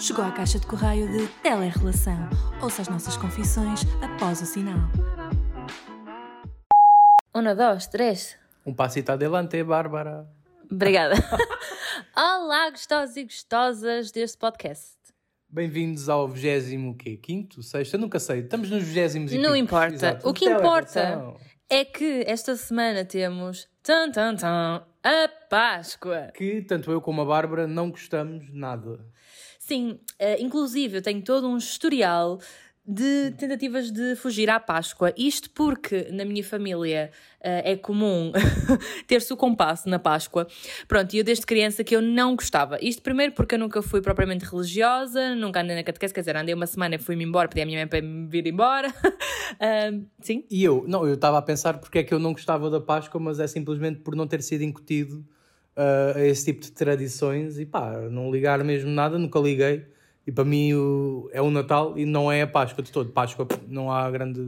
Chegou à caixa de correio de Telerrelação. Ouça as nossas confissões após o sinal. Um, dois, três. Um passito adelante, Bárbara. Obrigada. Olá, gostosos e gostosas deste podcast. Bem-vindos ao 25 quê? Quinto? Sexto? Eu nunca sei. Estamos nos 20 Não importa. O que importa é que esta semana temos tan, tan, tan, a Páscoa. Que tanto eu como a Bárbara não gostamos nada. Sim, uh, inclusive eu tenho todo um historial de tentativas de fugir à Páscoa. Isto porque na minha família uh, é comum ter-se o compasso na Páscoa. Pronto, e eu desde criança que eu não gostava. Isto primeiro porque eu nunca fui propriamente religiosa, nunca andei na catequese, quer dizer, andei uma semana e fui-me embora, pedi à minha mãe para me vir embora. uh, sim? E eu? Não, eu estava a pensar porque é que eu não gostava da Páscoa, mas é simplesmente por não ter sido incutido a esse tipo de tradições e pá, não ligar mesmo nada, nunca liguei e para mim é o Natal e não é a Páscoa de todo. Páscoa não há grande.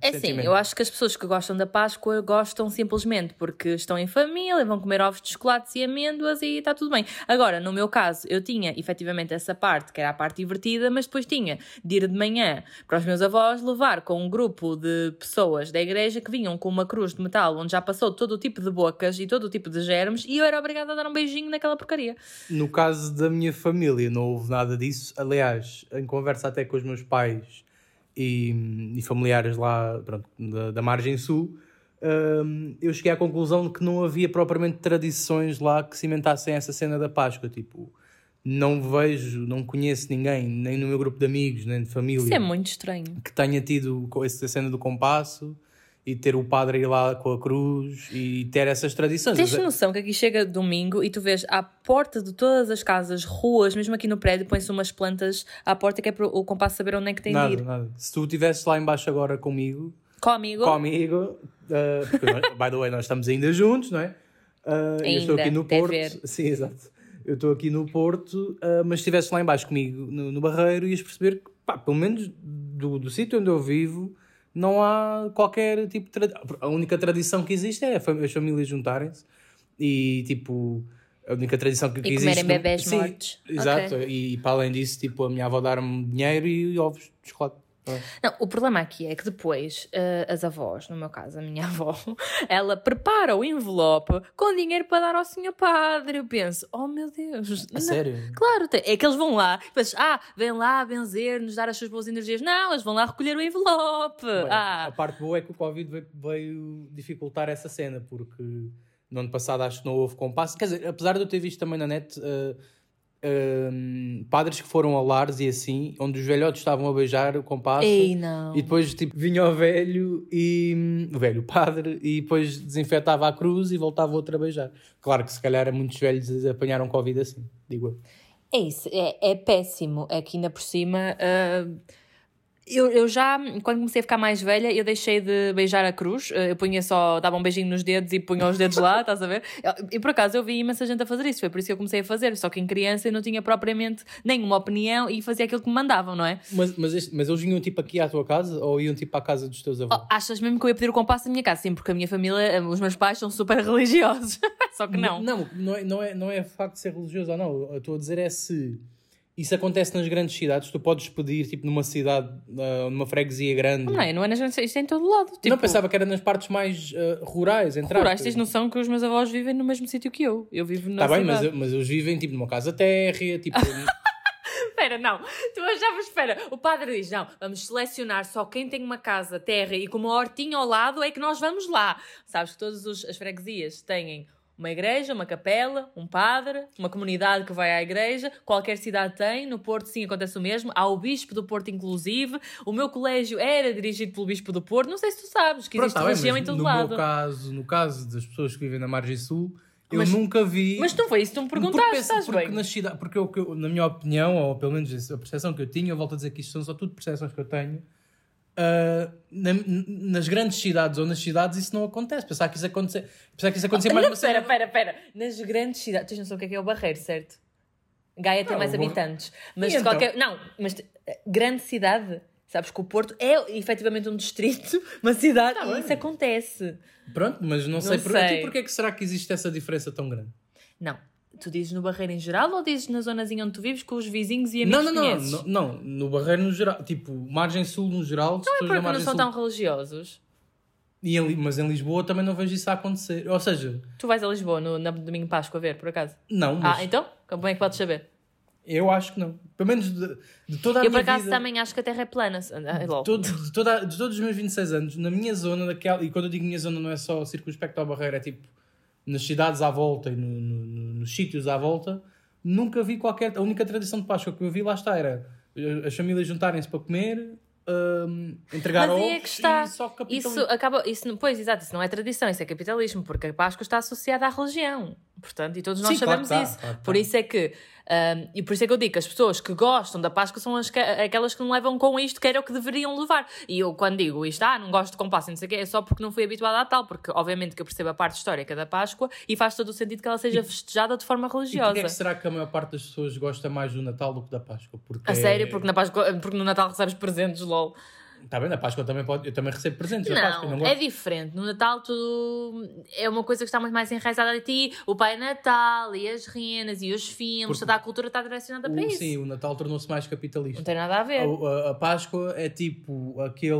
É sim, eu acho que as pessoas que gostam da Páscoa gostam simplesmente porque estão em família, vão comer ovos de chocolate e amêndoas e está tudo bem. Agora, no meu caso, eu tinha efetivamente essa parte, que era a parte divertida, mas depois tinha de ir de manhã para os meus avós levar com um grupo de pessoas da igreja que vinham com uma cruz de metal onde já passou todo o tipo de bocas e todo o tipo de germes e eu era obrigada a dar um beijinho naquela porcaria. No caso da minha família, não houve nada disso aliás, em conversa até com os meus pais e, e familiares lá pronto, da, da margem sul, um, eu cheguei à conclusão de que não havia propriamente tradições lá que cimentassem essa cena da Páscoa. Tipo, não vejo, não conheço ninguém, nem no meu grupo de amigos, nem de família. Isso é muito estranho. Que tenha tido essa cena do compasso e ter o padre ir lá com a cruz e ter essas tradições. Tens noção que aqui chega domingo e tu vês à porta de todas as casas, ruas, mesmo aqui no prédio, põe-se umas plantas à porta que é para o compasso saber onde é que tem nada, de ir. Nada. Se tu estivesse lá embaixo agora comigo... Comigo? Comigo. Uh, porque, by the way, nós estamos ainda juntos, não é? Uh, ainda, eu estou aqui no Porto. Ver. Sim, exato. Eu estou aqui no Porto, uh, mas se estivesse lá embaixo comigo no, no Barreiro, ias perceber que, pá, pelo menos do, do sítio onde eu vivo não há qualquer tipo de tradição. A única tradição que existe é as famílias juntarem-se e tipo. A única tradição que, que e existe. E comerem bebés Sim, mortos. Exato. Okay. E, e, para além disso, tipo, a minha avó dar-me dinheiro e ovos de chocolate. Não, o problema aqui é que depois uh, as avós, no meu caso a minha avó, ela prepara o envelope com dinheiro para dar ao senhor padre. Eu penso, oh meu Deus. A sério? Claro, é que eles vão lá, pensas, ah, vem lá benzer, nos dar as suas boas energias. Não, eles vão lá recolher o envelope. Bem, ah. A parte boa é que o Covid veio, veio dificultar essa cena, porque no ano passado acho que não houve compasso. Quer dizer, apesar de eu ter visto também na net. Uh, um, padres que foram a lares e assim, onde os velhotes estavam a beijar o compasso. Ei, não. E depois, tipo, vinha o velho e. o velho padre, e depois desinfetava a cruz e voltava outro a beijar. Claro que se calhar muitos velhos apanharam Covid assim, digo eu. É isso, é, é péssimo. É que ainda por cima. Uh eu, eu já, quando comecei a ficar mais velha, eu deixei de beijar a cruz. Eh, eu punha só, dava um beijinho nos dedos e punha os dedos lá, estás a ver? E por acaso eu vi imensa gente a fazer isso, foi por isso que eu comecei a fazer. Só que em criança eu não tinha propriamente nenhuma opinião e fazia aquilo que me mandavam, não é? Mas, mas, este, mas eles vinham tipo aqui à tua casa ou iam tipo à casa dos teus avós? Oh, achas mesmo que eu ia pedir o compasso da minha casa? Sim, porque a minha família, eh, os meus pais são super religiosos. só que não. Não, não é, não, é, não é facto de ser religioso ou não. Eu estou a dizer é se isso acontece nas grandes cidades, tu podes pedir tipo numa cidade, uh, numa freguesia grande. Não é, não é nas grandes isto é em todo lado. Tipo, não pensava que era nas partes mais uh, rurais, entre Rurais, tens noção que os meus avós vivem no mesmo sítio que eu. Eu vivo na Tá bem, mas, mas eles vivem tipo numa casa térrea, tipo. espera, não. Tu achavas, espera, o padre diz: não, vamos selecionar só quem tem uma casa, terra e com uma hortinha ao lado é que nós vamos lá. Sabes que todas as freguesias têm uma igreja, uma capela, um padre, uma comunidade que vai à igreja, qualquer cidade tem, no Porto sim acontece o mesmo, há o Bispo do Porto inclusive, o meu colégio era dirigido pelo Bispo do Porto, não sei se tu sabes que existe Pronto, tá religião em todo no lado. Meu caso, no caso das pessoas que vivem na margem sul, eu mas, nunca vi. Mas não foi isso que tu me perguntaste, porque, estás porque bem? Na, cidade, porque eu, na minha opinião, ou pelo menos a percepção que eu tinha, eu volto a dizer que isto são só tudo percepções que eu tenho Uh, na, nas grandes cidades ou nas cidades isso não acontece. Pensar que isso acontece, pensar que isso acontece mais não, Espera, espera, espera. Nas grandes cidades, tens noção o que é, que é o Barreiro, certo? Gaia tem mais habitantes. Mas de então? qualquer. Não, mas grande cidade. Sabes que o Porto é efetivamente um distrito, uma cidade, tá e isso acontece. Pronto, mas não, não sei, por, sei. Então, porquê é que será que existe essa diferença tão grande? Não, Tu dizes no Barreiro em geral ou dizes na zonazinha onde tu vives com os vizinhos e amigos não, não, não, não, não, no Barreiro no geral, tipo, Margem Sul no geral. Não é porque não são Sul... tão religiosos. E em, mas em Lisboa também não vejo isso a acontecer. Ou seja. Tu vais a Lisboa no, no domingo de Páscoa a ver, por acaso? Não, mas... Ah, então? Como é que podes saber? Eu acho que não. Pelo menos de, de toda a eu, minha vida... Eu, por acaso, também acho que a Terra é plana. Ah, de, todo, de, toda, de todos os meus 26 anos, na minha zona, daquela, e quando eu digo minha zona não é só circunspecto ao Barreiro, é tipo nas cidades à volta e no, no, no, nos sítios à volta, nunca vi qualquer... A única tradição de Páscoa que eu vi, lá está, era as famílias juntarem-se para comer um, entregar Mas é que está. Isso acaba, isso, pois, exato, isso não é tradição, isso é capitalismo, porque a Páscoa está associada à religião. Portanto, e todos nós Sim, sabemos claro, isso. Claro, por isso é que um, e por isso é que eu digo que as pessoas que gostam da Páscoa são as que, aquelas que não levam com isto, que era o que deveriam levar. E eu, quando digo isto, ah, não gosto de compasso, não sei o quê, é só porque não fui habituada a tal, porque obviamente que eu percebo a parte histórica da Páscoa e faz todo o sentido que ela seja festejada de forma religiosa. E porquê é será que a maior parte das pessoas gosta mais do Natal do que da Páscoa? Porque a sério? Porque, na Páscoa, porque no Natal recebes presentes, lol. Está bem, na Páscoa também pode, eu também recebo presentes. Não, Páscoa, não é diferente. No Natal tu é uma coisa que está muito mais enraizada a ti. O Pai Natal e as renas e os filmes, toda a cultura está direcionada para isso. Sim, o Natal tornou-se mais capitalista. Não tem nada a ver. A, a, a Páscoa é tipo aquele.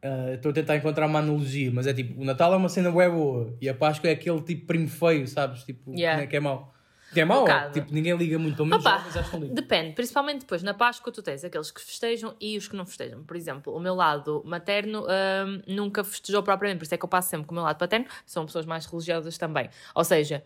Uh, estou a tentar encontrar uma analogia, mas é tipo: o Natal é uma cena boa e a Páscoa é aquele tipo primo feio, sabes? Tipo, yeah. que é mau. Que é mau, tipo, ninguém liga muito, pelo menos Opa, jovens acham liga. Depende, principalmente depois na Páscoa tu tens aqueles que festejam e os que não festejam. Por exemplo, o meu lado materno hum, nunca festejou propriamente, por isso é que eu passo sempre com o meu lado paterno, são pessoas mais religiosas também. Ou seja,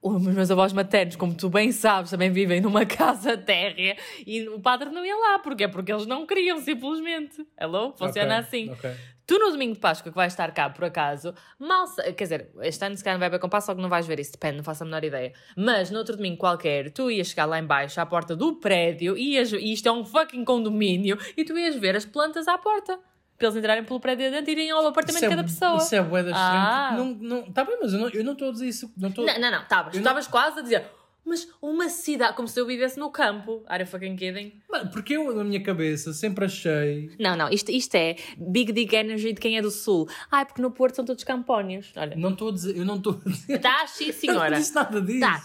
os meus avós maternos, como tu bem sabes, também vivem numa casa térrea e o padre não ia lá. Porquê? Porque eles não queriam, simplesmente. Hello? Funciona okay, assim. Okay. Tu no domingo de Páscoa que vais estar cá, por acaso, mal... Quer dizer, este ano se calhar não vai ver com Páscoa, não vais ver isso, depende, não faço a menor ideia. Mas no outro domingo qualquer, tu ias chegar lá embaixo, à porta do prédio, ias, e isto é um fucking condomínio, e tu ias ver as plantas à porta para eles entrarem pelo prédio dentro e irem ao apartamento é, de cada pessoa. Isso é bué ah. Não, não, tá bem, mas eu não estou não a dizer isso. Não, tô... não, não, não, estavas. Estavas quase a dizer, mas uma cidade, como se eu vivesse no campo. Are you fucking kidding? porque eu, na minha cabeça, sempre achei. Não, não, isto, isto é Big Dick Energy de quem é do Sul. Ai, porque no Porto são todos campónios. Olha. Não estou a dizer, eu não estou a dizer. Tá, sim, senhora. Eu não disse nada disso. Tá.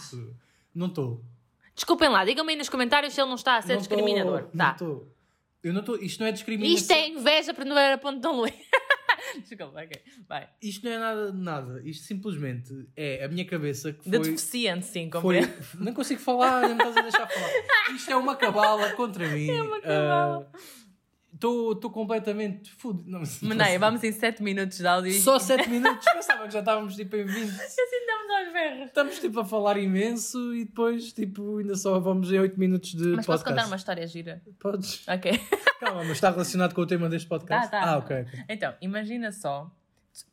Não estou. Desculpem lá, digam-me aí nos comentários se ele não está a ser não discriminador. Tô, tá. Não estou. Eu não estou. Isto não é discriminação. Isto é inveja para não ver a ponto de Dom Luís. Desculpa, ok. Vai. Isto não é nada de nada. Isto simplesmente é a minha cabeça que foi. De deficiente, sim, compreendo. Foi... Não consigo falar, não me estás a deixar falar. Isto é uma cabala contra mim. É uma cabala. Uh... Estou completamente fudido. Não, Menei, vamos em 7 minutos de áudio. Só 7 minutos? Pensava que já estávamos tipo em 20. Assim estamos aos berros. Estamos tipo a falar imenso e depois tipo ainda só vamos em 8 minutos de Mas podcast. posso contar uma história gira? Podes. Ok. Calma, mas está relacionado com o tema deste podcast? Tá, tá. Ah, ok. okay. Então, imagina só.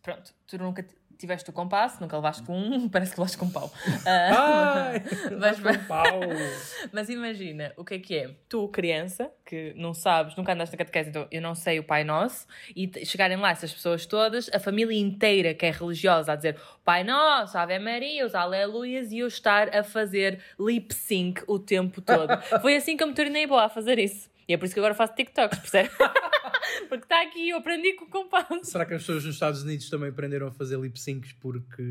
Pronto, tu nunca tiveste o compasso, nunca levaste com um, parece que levaste com um pau. Ai, mas, com pau. mas imagina, o que é que é? Tu, criança, que não sabes, nunca andaste na catequese, então eu não sei o Pai Nosso, e chegarem lá essas pessoas todas, a família inteira que é religiosa a dizer Pai Nosso, Ave Maria, os Aleluias, e eu estar a fazer lip sync o tempo todo. Foi assim que eu me tornei boa a fazer isso. E é por isso que agora faço TikToks, percebe? porque está aqui, eu aprendi com o compasso. Será que as pessoas nos Estados Unidos também aprenderam a fazer lip syncs porque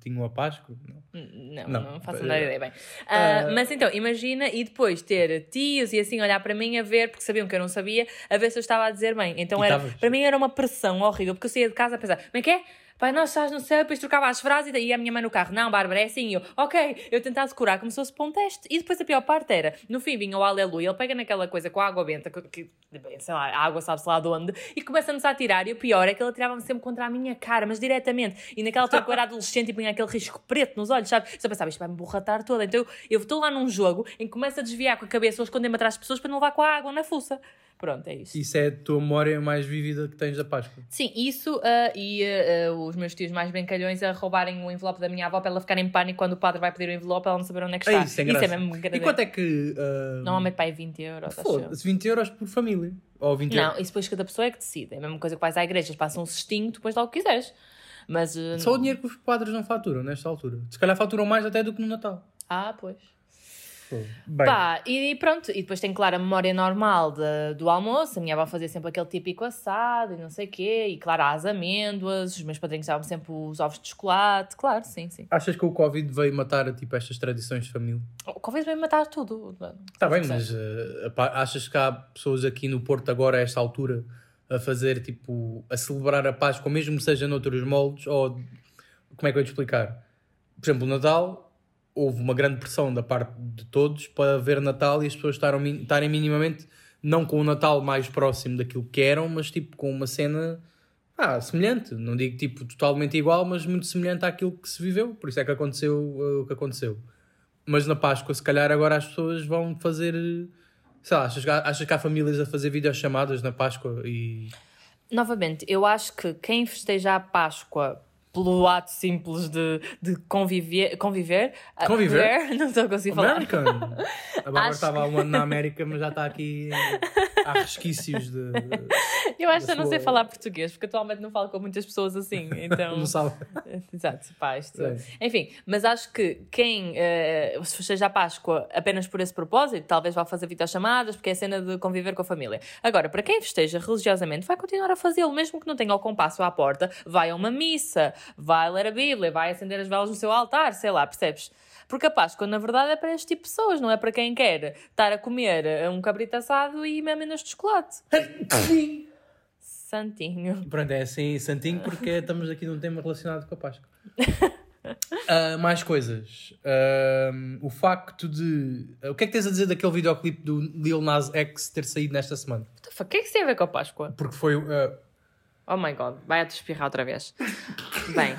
tinham a Páscoa? Não, não, não, não faço nada ideia bem. Uh, uh... Mas então, imagina e depois ter tios e assim olhar para mim a ver, porque sabiam que eu não sabia, a ver se eu estava a dizer bem. Então era, para mim era uma pressão horrível, porque eu saía de casa a pensar, como é que é? Pai, nós estás no céu, depois trocava as frases e a minha mãe no carro, não, Bárbara, é assim, eu, ok, eu tentava decorar como se fosse para um teste. E depois a pior parte era, no fim vinha o aleluia, ele pega naquela coisa com a água benta, que, que sei lá, a água sabe-se lá de onde, e começa-nos a tirar. E o pior é que ele atirava-me sempre contra a minha cara, mas diretamente. E naquela altura que eu era adolescente e punha aquele risco preto nos olhos, sabe? Só pensava, isto vai-me borratar toda. Então eu estou lá num jogo em que começo a desviar com a cabeça ou esconder-me atrás de pessoas para não levar com a água na fuça. Pronto, é isso. Isso é a tua memória mais vívida que tens da Páscoa? Sim, isso uh, e uh, os meus tios mais brincalhões a roubarem o envelope da minha avó para ela ficar em pânico quando o padre vai pedir o envelope ela não saber onde é que está. É isso, é, isso é mesmo E quanto é que. Normalmente para aí 20 euros. Foda-se, 20 euros por família. Ou 20 não, euros. isso depois cada pessoa é que decide. É a mesma coisa que vais à igreja, passam um cestinho, depois dá o que quiseres. Mas, Só o dinheiro que os padres não faturam nesta altura. Se calhar faturam mais até do que no Natal. Ah, pois. Bem. Pá, e pronto, e depois tem, claro, a memória normal de, do almoço. A minha avó fazia sempre aquele típico assado e não sei o quê, e claro, as amêndoas, os meus padrinhos davam sempre os ovos de chocolate, claro, sim, sim. Achas que o Covid veio matar tipo estas tradições de família? O Covid veio matar tudo. Está bem, mas uh, achas que há pessoas aqui no Porto agora, a esta altura, a fazer tipo, a celebrar a Páscoa, mesmo que seja noutros moldes, ou como é que eu ia te explicar? Por exemplo, o Natal houve uma grande pressão da parte de todos para ver Natal e as pessoas estarem, estarem minimamente, não com o Natal mais próximo daquilo que eram, mas tipo com uma cena ah, semelhante. Não digo tipo totalmente igual, mas muito semelhante àquilo que se viveu. Por isso é que aconteceu uh, o que aconteceu. Mas na Páscoa, se calhar agora as pessoas vão fazer. Sei lá, achas, achas que há famílias a fazer videochamadas na Páscoa e. Novamente, eu acho que quem festeja a Páscoa pelo ato simples de, de conviver. Conviver? Conviver? Não estou a conseguir falar. American. A Bárbara estava há um ano na América, mas já está aqui. Há resquícios de. Eu acho que eu não sei falar português, porque atualmente não falo com muitas pessoas assim. Então... não sabe. Exato, pá, isto... Enfim, mas acho que quem uh, se festeja a Páscoa apenas por esse propósito, talvez vá fazer videochamadas, porque é a cena de conviver com a família. Agora, para quem festeja religiosamente, vai continuar a fazê-lo, mesmo que não tenha o compasso à porta, vai a uma missa, vai ler a Bíblia, vai acender as velas no seu altar, sei lá, percebes? Porque a Páscoa, na verdade, é para este tipo de pessoas, não é para quem quer estar a comer um cabrito assado e de chocolate. Santinho. Pronto, é assim, Santinho, porque estamos aqui num tema relacionado com a Páscoa. Uh, mais coisas. Uh, o facto de. Uh, o que é que tens a dizer daquele videoclipe do Lil Nas X ter saído nesta semana? O que é que isso tem a ver com a Páscoa? Porque foi. Oh my god, vai-te espirrar outra vez. Bem,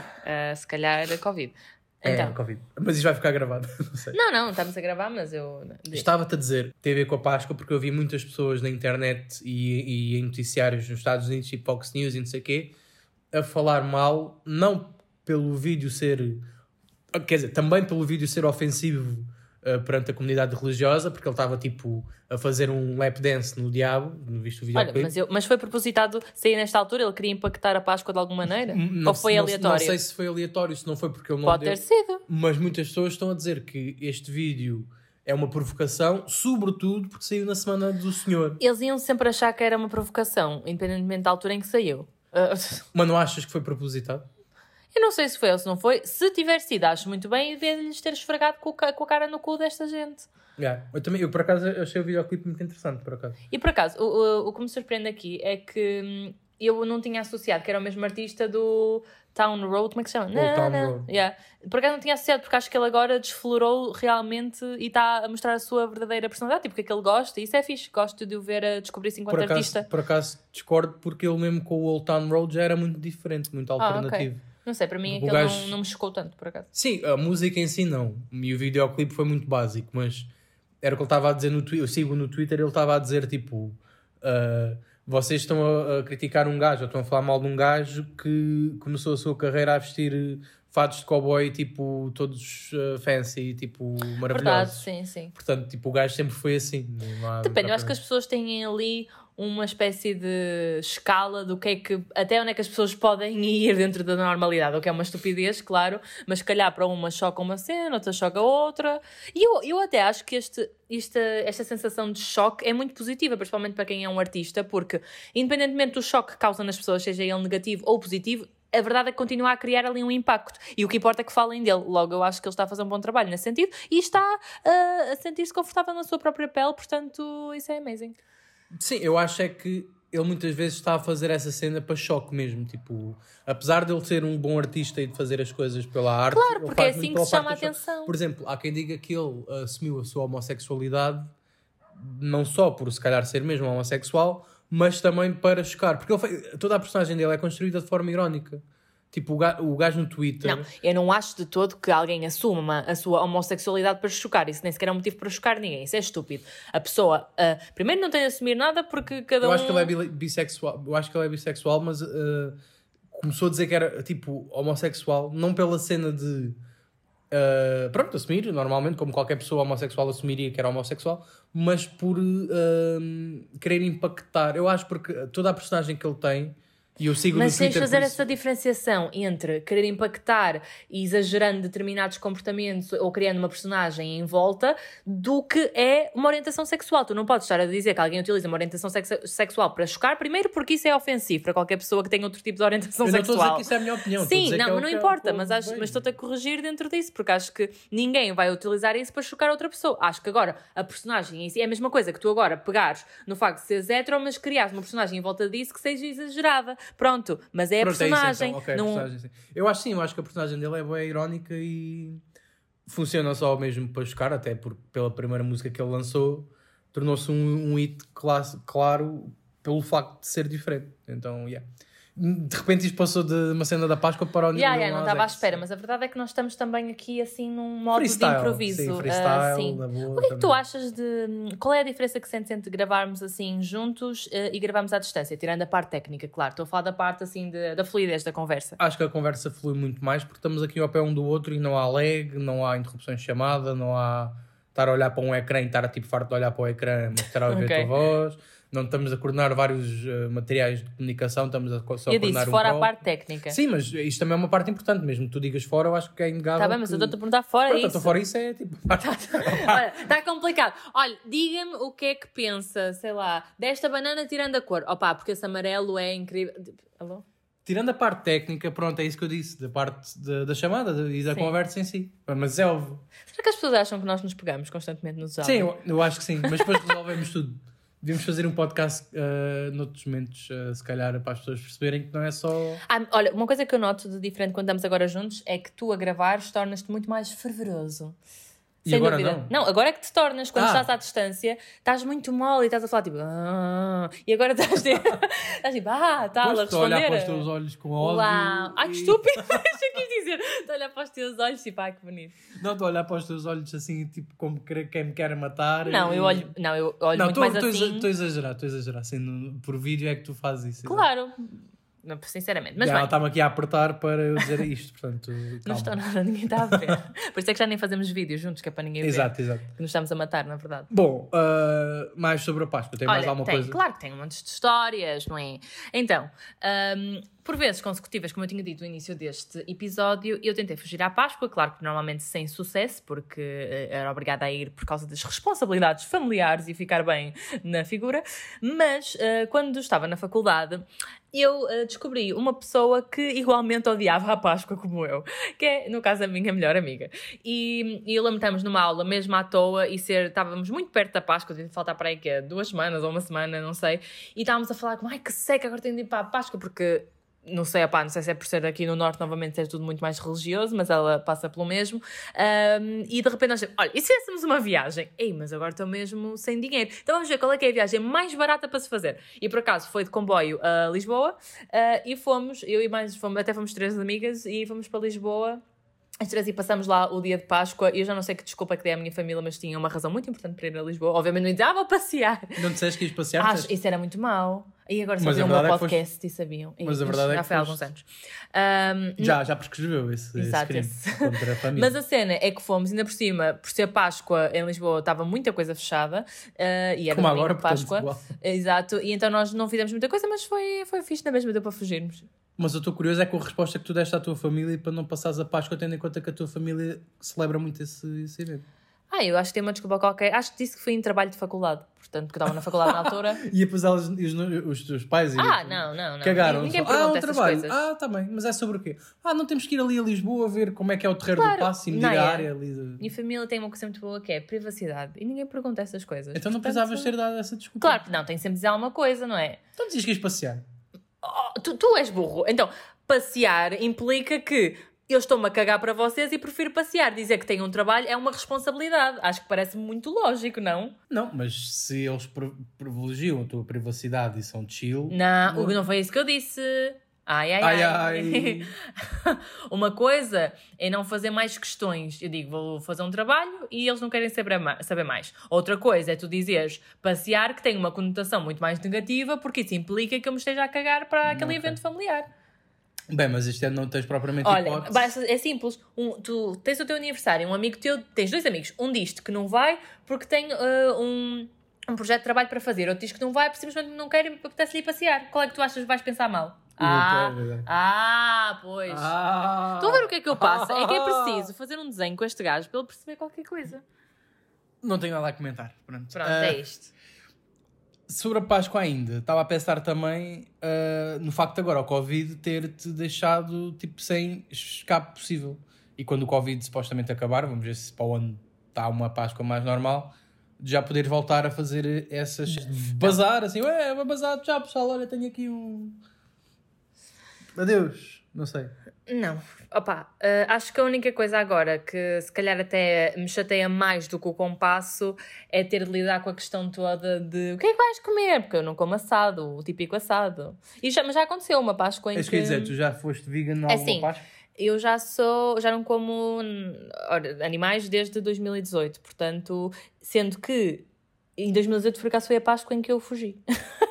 se calhar é Covid. É, então. Covid. Mas isto vai ficar gravado. Não, sei. não, não, estamos a gravar, mas eu. Estava-te a dizer, tem a ver com a Páscoa, porque eu vi muitas pessoas na internet e, e em noticiários nos Estados Unidos, tipo Fox News e não sei o quê, a falar mal, não pelo vídeo ser. Quer dizer, também pelo vídeo ser ofensivo uh, perante a comunidade religiosa, porque ele estava tipo a fazer um lap dance no diabo, no visto o vídeo. Olha, mas, eu, mas foi propositado sair nesta altura? Ele queria impactar a Páscoa de alguma maneira? Não, Ou foi não, aleatório? Não sei se foi aleatório, se não foi porque ele não Pode deu, ter sido. Mas muitas pessoas estão a dizer que este vídeo é uma provocação, sobretudo porque saiu na semana do Senhor. Eles iam sempre achar que era uma provocação, independentemente da altura em que saiu. Mas não achas que foi propositado? Eu não sei se foi ou se não foi. Se tiver sido, acho muito bem de-lhes ter esfregado com, com a cara no cu desta gente. Yeah. Eu também, eu por acaso achei o videoclipe muito interessante, por acaso. E por acaso, o, o, o que me surpreende aqui é que hum, eu não tinha associado que era o mesmo artista do Town Road, como é que se chama? O Town Road. Yeah. Por acaso não tinha associado, porque acho que ele agora desflorou realmente e está a mostrar a sua verdadeira personalidade, tipo, que é que ele gosta, e isso é fixe, gosto de o ver a descobrir-se enquanto por acaso, artista. Por acaso discordo, porque ele mesmo com o Old Town Road já era muito diferente, muito alternativo. Ah, okay. Não sei, para mim aquele gajo... não, não me chocou tanto, por acaso. Sim, a música em si não. E o videoclipe foi muito básico, mas era o que ele estava a dizer no Twitter. Eu sigo no Twitter, ele estava a dizer tipo. Uh, vocês estão a, a, criticar um gajo, ou estão a falar mal de um gajo que começou a sua carreira a vestir fados de cowboy, tipo, todos uh, fancy, tipo, maravilhosos. Verdade, sim, sim. Portanto, tipo, o gajo sempre foi assim. Depende, eu acho que as pessoas têm ali uma espécie de escala do que é que até onde é que as pessoas podem ir dentro da normalidade, o que é uma estupidez, claro, mas calhar para uma choca uma cena, outra choca outra. E eu, eu até acho que este, esta, esta sensação de choque é muito positiva, principalmente para quem é um artista, porque independentemente do choque que causa nas pessoas, seja ele negativo ou positivo, a verdade é que continua a criar ali um impacto. E o que importa é que falem dele. Logo, eu acho que ele está a fazer um bom trabalho nesse sentido e está uh, a sentir-se confortável na sua própria pele, portanto, isso é amazing. Sim, eu acho é que ele muitas vezes está a fazer essa cena para choque mesmo. Tipo, apesar de ele ser um bom artista e de fazer as coisas pela arte. Claro, porque é assim que se chama a atenção. Por exemplo, há quem diga que ele assumiu a sua homossexualidade não só por se calhar ser mesmo homossexual, mas também para chocar. Porque ele, toda a personagem dele é construída de forma irónica. Tipo, o gajo, o gajo no Twitter. Não, eu não acho de todo que alguém assuma a sua homossexualidade para chocar. Isso nem sequer é um motivo para chocar ninguém. Isso é estúpido. A pessoa, uh, primeiro, não tem a assumir nada porque cada eu um. Eu acho que ele é bissexual, eu acho que ele é bissexual mas uh, começou a dizer que era tipo homossexual, não pela cena de. Uh, pronto, assumir, normalmente, como qualquer pessoa homossexual assumiria que era homossexual, mas por querer impactar. Eu acho porque toda a personagem que ele tem E eu sigo Mas tens de fazer essa diferenciação entre querer impactar e exagerando determinados comportamentos ou criando uma personagem em volta do que é uma orientação sexual. Tu não podes estar a dizer que alguém utiliza uma orientação sex sexual para chocar, primeiro porque isso é ofensivo para qualquer pessoa que tenha outro tipo de orientação eu sexual. Não estou a dizer que isso é a minha opinião. Sim, não, é mas não importa, mas, acho, mas estou-te a corrigir dentro disso, porque acho que ninguém vai utilizar isso para chocar outra pessoa. Acho que agora a personagem em si é a mesma coisa que tu agora pegares no facto de seres hetero, mas criares uma personagem em volta disso que seja exagerada. Pronto, mas é Pronto, a personagem. É isso, então. okay, não... personagem eu acho sim, eu acho que a personagem dele é boa irónica e funciona só mesmo para chocar, até porque pela primeira música que ele lançou tornou-se um, um hit claro pelo facto de ser diferente. Então, yeah de repente isto passou de uma cena da Páscoa para o yeah, yeah, não estava à espera, mas a verdade é que nós estamos também aqui assim num modo freestyle, de improviso. Sim, freestyle, uh, sim. Boa, o que é que tu achas de. Qual é a diferença que sentes entre gravarmos assim juntos uh, e gravarmos à distância? Tirando a parte técnica, claro. Estou a falar da parte assim de, da fluidez da conversa. Acho que a conversa flui muito mais porque estamos aqui ao pé um do outro e não há lag, não há interrupções de chamada, não há estar a olhar para um ecrã e estar a tipo farto de olhar para o ecrã, mostrar a ouvir okay. a tua voz não estamos a coordenar vários uh, materiais de comunicação, estamos a só eu coordenar disse, fora a parte técnica. Sim, mas isto também é uma parte importante, mesmo tu digas fora, eu acho que é inegável. Está bem, mas que... eu estou-te a perguntar fora Pronto, isso. fora isso é tipo... Está complicado. Olha, diga-me o que é que pensa, sei lá, desta banana tirando a cor. Opa, porque esse amarelo é incrível. Alô? Tirando a parte técnica, pronto, é isso que eu disse, da parte de, da chamada e da sim. conversa em si. Mas é óbvio. Será que as pessoas acham que nós nos pegamos constantemente nos áudios? Sim, eu, eu acho que sim, mas depois resolvemos tudo. Devíamos fazer um podcast uh, noutros momentos, uh, se calhar, para as pessoas perceberem que não é só. Ah, olha, uma coisa que eu noto de diferente quando estamos agora juntos é que tu a gravares tornas-te muito mais fervoroso. E Sem dúvida. não? Não, agora é que te tornas, quando ah. estás à distância, estás muito mole e estás a falar tipo. Ah", e agora estás, tipo, estás tipo, ah, está a responder. olhar para os teus olhos com ódio. Uau. Ai, que estúpido! Deixa aqui dizer. Estou a olhar para os teus olhos tipo, ai, que bonito. Não, estou a olhar para os teus olhos assim, tipo, como quem me quer matar. Não, e... eu olho, não, eu olho não, muito tô, mais tô assim. Estou a exagerar, estou a exagerar. Assim, por vídeo é que tu fazes isso. Claro sinceramente. Mas ela estava aqui a apertar para eu dizer isto, portanto. não estou nada, ninguém está a ver. Por isso é que já nem fazemos vídeos juntos, que é para ninguém ver. Exato, exato. Que nos estamos a matar, na verdade. Bom, uh, mais sobre a Páscoa, tem Olha, mais alguma tem, coisa? Claro que tem um monte de histórias, não é? Então, um, por vezes consecutivas, como eu tinha dito no início deste episódio, eu tentei fugir à Páscoa, claro que normalmente sem sucesso, porque eh, era obrigada a ir por causa das responsabilidades familiares e ficar bem na figura, mas uh, quando estava na faculdade, eu uh, descobri uma pessoa que igualmente odiava a Páscoa como eu, que é, no caso, a minha melhor amiga. E, e lamentamos numa aula mesmo à toa e ser, estávamos muito perto da Páscoa, devia faltar para aí que é duas semanas ou uma semana, não sei, e estávamos a falar como, ai que seca, agora tenho de ir para a Páscoa, porque não sei, opá, não sei se é por ser aqui no Norte novamente ser tudo muito mais religioso, mas ela passa pelo mesmo. Um, e de repente nós olha, e se fizéssemos uma viagem? Ei, mas agora estou mesmo sem dinheiro. Então vamos ver qual é que é a viagem mais barata para se fazer. E por acaso foi de comboio a Lisboa uh, e fomos, eu e mais, fomos, até fomos três amigas e fomos para Lisboa três e passamos lá o dia de Páscoa e eu já não sei que desculpa que dei à minha família, mas tinha uma razão muito importante para ir a Lisboa. Obviamente não dizia, ah, passear. Não disseste que ias passear? Acho, isso era muito mau. E agora sabiam o meu é podcast é foste... e sabiam. Mas a verdade é que já foi há alguns anos. Um, já, já prescreveu esse, Exato, esse crime contra a família. Mas a cena é que fomos, ainda por cima, por ser Páscoa em Lisboa, estava muita coisa fechada. Uh, e era Como agora, Páscoa. Exato. E então nós não fizemos muita coisa, mas foi, foi fixe na mesma, deu para fugirmos. Mas eu estou curioso é com a resposta que tu deste à tua família para não passares a Páscoa, tendo em conta que a tua família celebra muito esse, esse evento. Ah, eu acho que tem uma desculpa qualquer. Acho que disse que foi em trabalho de faculdade. Portanto, porque estava na faculdade na altura. e depois elas, os, os teus pais e Ah, não, não, não. Cagaram. Ninguém ah, um trabalho. Coisas. Ah, tá bem. Mas é sobre o quê? Ah, não temos que ir ali a Lisboa ver como é que é o terreiro claro, do passo e medir a área ali. De... Minha família tem uma coisa muito boa que é privacidade. E ninguém pergunta essas coisas. Então não Portanto, precisavas ter dado essa desculpa. Claro que não, tem sempre de dizer alguma coisa, não é? Então dizias que ias passear. Oh, tu, tu és burro. Então, passear implica que eu estou-me a cagar para vocês e prefiro passear. Dizer que tenho um trabalho é uma responsabilidade. Acho que parece muito lógico, não? Não, mas se eles privilegiam a tua privacidade e são chill. Não, não, não foi isso que eu disse. Ai, ai, ai. ai. ai. uma coisa é não fazer mais questões. Eu digo, vou fazer um trabalho e eles não querem saber mais. Outra coisa é tu dizeres passear, que tem uma conotação muito mais negativa, porque isso implica que eu me esteja a cagar para aquele okay. evento familiar. Bem, mas este ano não tens propriamente Olha, hipótese. é simples. Um, tu tens o teu aniversário, um amigo teu, tens dois amigos. Um diz-te que não vai porque tem uh, um, um projeto de trabalho para fazer. Outro diz que não vai porque simplesmente não quer e apetece ir passear. Qual é que tu achas que vais pensar mal? Ah, ah, pois. Ah, Estão a ver o que é que eu passo? É que é preciso fazer um desenho com este gajo para ele perceber qualquer coisa. Não tenho nada a comentar. Pronto, Pronto uh, é isto. Sobre a Páscoa ainda, estava a pensar também uh, no facto de agora o Covid ter-te deixado tipo, sem escape possível. E quando o Covid supostamente acabar, vamos ver se para o ano está uma Páscoa mais normal, já poder voltar a fazer essas. bazar, assim, ué, vai bazar, já pessoal, olha, tenho aqui um. Adeus, não sei. Não, opa, uh, acho que a única coisa agora que se calhar até me chateia mais do que o compasso é ter de lidar com a questão toda de o que é que vais comer? Porque eu não como assado, o típico assado. E já, mas já aconteceu uma Páscoa em é que... que dizer, tu já foste vegan na é alguma assim, Páscoa? Eu já sou, já não como animais desde 2018, portanto, sendo que em 2018 por acaso foi a Páscoa em que eu fugi.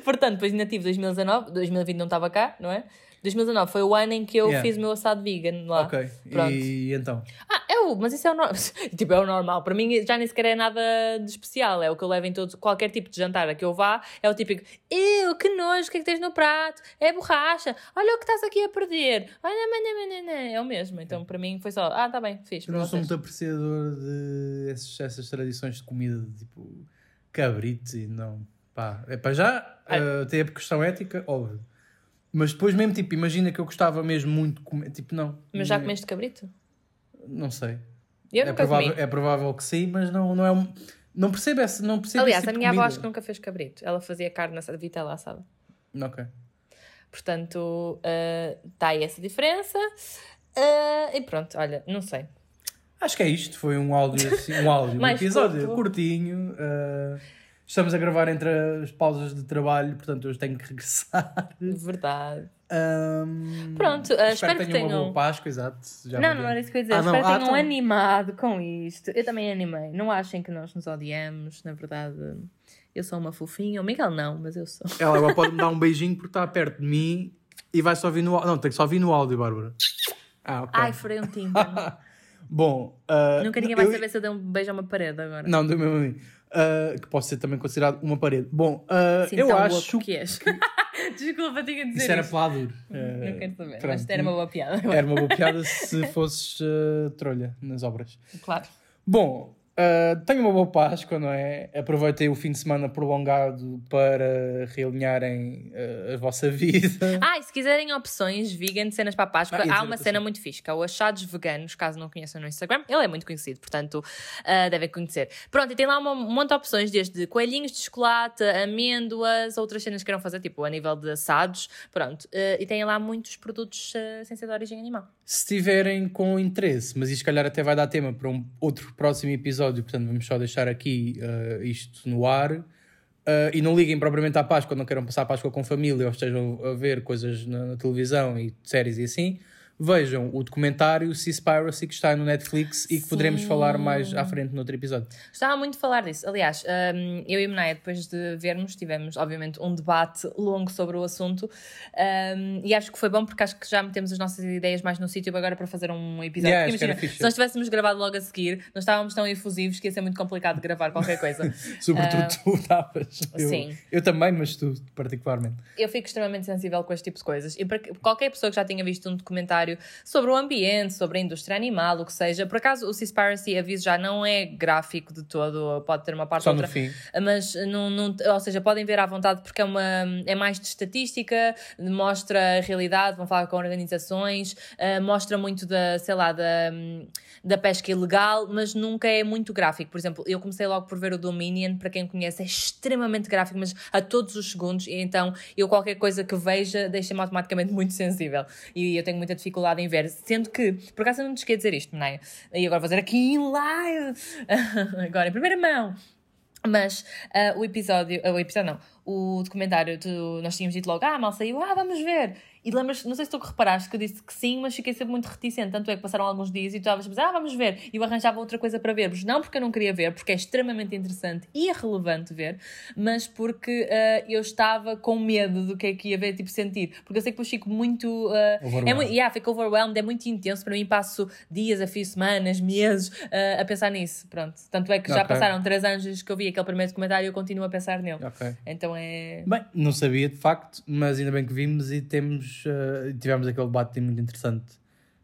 portanto, depois ainda tive 2019, 2020 não estava cá, não é? 2019 foi o ano em que eu yeah. fiz o meu assado vegan lá. Ok. Pronto. E então? Ah, é o, mas isso é o normal. tipo, é o normal. Para mim já nem sequer é nada de especial. É o que eu levo em todo, qualquer tipo de jantar a que eu vá. É o típico, eu, que nojo, o que é que tens no prato? É borracha. Olha o que estás aqui a perder. É o mesmo. Então para mim foi só, ah, tá bem, fiz. Eu não sou muito apreciador de essas, essas tradições de comida, de, tipo cabrito e não. Pá, é para já, uh, tem a questão ética, óbvio. Mas depois mesmo, tipo, imagina que eu gostava mesmo muito de comer, tipo, não. Mas já comeste cabrito? Não sei. Eu é provável, É provável que sim, mas não, não é um... Não percebo esse, não percebo Aliás, tipo a minha avó acho que nunca fez cabrito. Ela fazia carne assada, vitela assada. Ok. Portanto, está uh, aí essa diferença. Uh, e pronto, olha, não sei. Acho que é isto. Foi um áudio, assim, um áudio, um episódio curto. curtinho. Uh, Estamos a gravar entre as pausas de trabalho, portanto hoje tenho que regressar. Verdade. Um, Pronto, uh, espero, espero, que tenham. Uma boa Páscoa, exato. Já não, não era isso que eu ia dizer. Ah, espero que ah, tenham então... animado com isto. Eu também animei. Não achem que nós nos odiamos, na verdade. Eu sou uma fofinha. O Miguel não, mas eu sou. Ela agora pode me dar um beijinho porque está perto de mim e vai só ouvir no áudio. Não, tem que só ouvir no áudio, Bárbara. Ah, ok. Ai, furei um timbre. Bom. Uh, Nunca ninguém vai eu... saber se eu dei um beijo a uma parede agora. Não, deu mesmo a mim uh, que pode ser também considerado uma parede. Bom, uh, Sim, eu acho. que és. Desculpa, tinha de dizer. Isso era pelador. Uh, não quero saber, pronto. mas era uma boa piada. Era uma boa piada se fosses uh, trolha nas obras. Claro. Bom, Uh, tenho uma boa Páscoa, não é? Aproveitei o fim de semana prolongado para realinharem uh, a vossa vida. Ah, e se quiserem opções vegan de cenas para a Páscoa, ah, há uma cena muito fixe, que é o Achados Veganos, caso não conheçam no Instagram. Ele é muito conhecido, portanto, uh, devem conhecer. Pronto, e tem lá um monte de opções, desde coelhinhos de chocolate, amêndoas, outras cenas que queiram fazer, tipo a nível de assados. Pronto, e tem lá muitos produtos sem ser de origem animal. Se tiverem com interesse, mas isto se calhar até vai dar tema para um outro próximo episódio episódio, portanto vamos só deixar aqui uh, isto no ar. Uh, e não liguem propriamente à Páscoa, não queiram passar a Páscoa com família ou estejam a ver coisas na, na televisão e séries e assim vejam o documentário Seaspiracy que está no Netflix Sim. e que poderemos falar mais à frente no outro episódio. Estava muito a falar disso. Aliás, um, eu e a Menaia, depois de vermos, tivemos, obviamente, um debate longo sobre o assunto um, e acho que foi bom porque acho que já metemos as nossas ideias mais no sítio agora para fazer um episódio. Yeah, imagina, se nós tivéssemos gravado logo a seguir, nós estávamos tão efusivos que ia ser muito complicado de gravar qualquer coisa. Sobretudo uh, tu estavas. Sim. Eu também, mas tu particularmente. Eu fico extremamente sensível com este tipo de coisas e para qualquer pessoa que já tenha visto um documentário sobre o ambiente, sobre a indústria animal, o que seja. Por acaso, o Seaspiracy, aviso já, não é gráfico de todo, pode ter uma parte Só outra. No fim. Mas, não, não, ou seja, podem ver à vontade porque é, uma, é mais de estatística, mostra a realidade, vão falar com organizações, uh, mostra muito da, sei lá, da, da pesca ilegal, mas nunca é muito gráfico. Por exemplo, eu comecei logo por ver o Dominion, para quem conhece, é extremamente gráfico, mas a todos os segundos, e então eu qualquer coisa que veja deixa-me automaticamente muito sensível. E eu tenho muita dificuldade em ver, sendo que, por acaso eu não te esqueci de dizer isto, Menaia, e agora vou fazer aqui em live, agora em primeira mão, mas uh, o episódio, uh, o episódio não, o documentário, tu, nós tínhamos dito logo, ah, mal saiu, ah, vamos ver. E lembras, não sei se tu reparaste que eu disse que sim, mas fiquei sempre muito reticente. Tanto é que passaram alguns dias e tu estavas a dizer, ah, vamos ver. E eu arranjava outra coisa para vermos. Não porque eu não queria ver, porque é extremamente interessante e relevante ver, mas porque uh, eu estava com medo do que é que ia ver, tipo, sentir. Porque eu sei que depois fico muito. Uh, é muito yeah, fico overwhelmed, é muito intenso. Para mim, passo dias, a fio semanas, meses uh, a pensar nisso. Pronto. Tanto é que okay. já passaram três anos que eu vi aquele primeiro documentário e eu continuo a pensar nele. Okay. Então então é. Bem, não sabia de facto, mas ainda bem que vimos e temos, uh, tivemos aquele debate muito interessante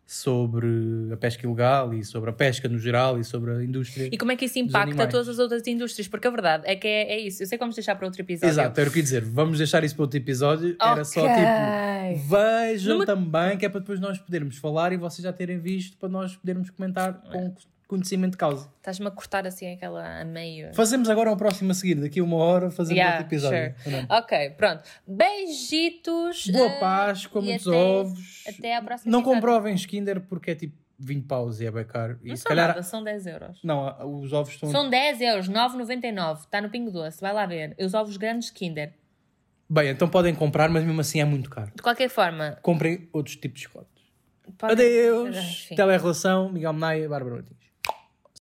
sobre a pesca ilegal e sobre a pesca no geral e sobre a indústria. E como é que isso impacta todas as outras indústrias? Porque a verdade é que é, é isso. Eu sei que vamos deixar para outro episódio. Exato, era o que ia dizer. Vamos deixar isso para outro episódio. Okay. Era só tipo, vejam Numa... também, que é para depois nós podermos falar e vocês já terem visto para nós podermos comentar com conhecimento de causa. Estás-me a cortar assim aquela a meio. Fazemos agora o próximo a seguir, daqui a uma hora fazemos yeah, outro episódio. Sure. Ok, pronto. Beijitos. Boa uh, Páscoa, muitos até, ovos. Até à próxima. Não comprovem Kinder porque é tipo 20 paus e é bem caro. E não são calhar... nada, são 10 euros. Não, os ovos estão. São 10 euros, 9,99. Está no Pingo Doce, vai lá ver. Os ovos grandes Kinder. Bem, então podem comprar, mas mesmo assim é muito caro. De qualquer forma. Comprem outros tipos de chocolate. Podem... Adeus. Teleração, Miguel Menaia, Bárbara Martins.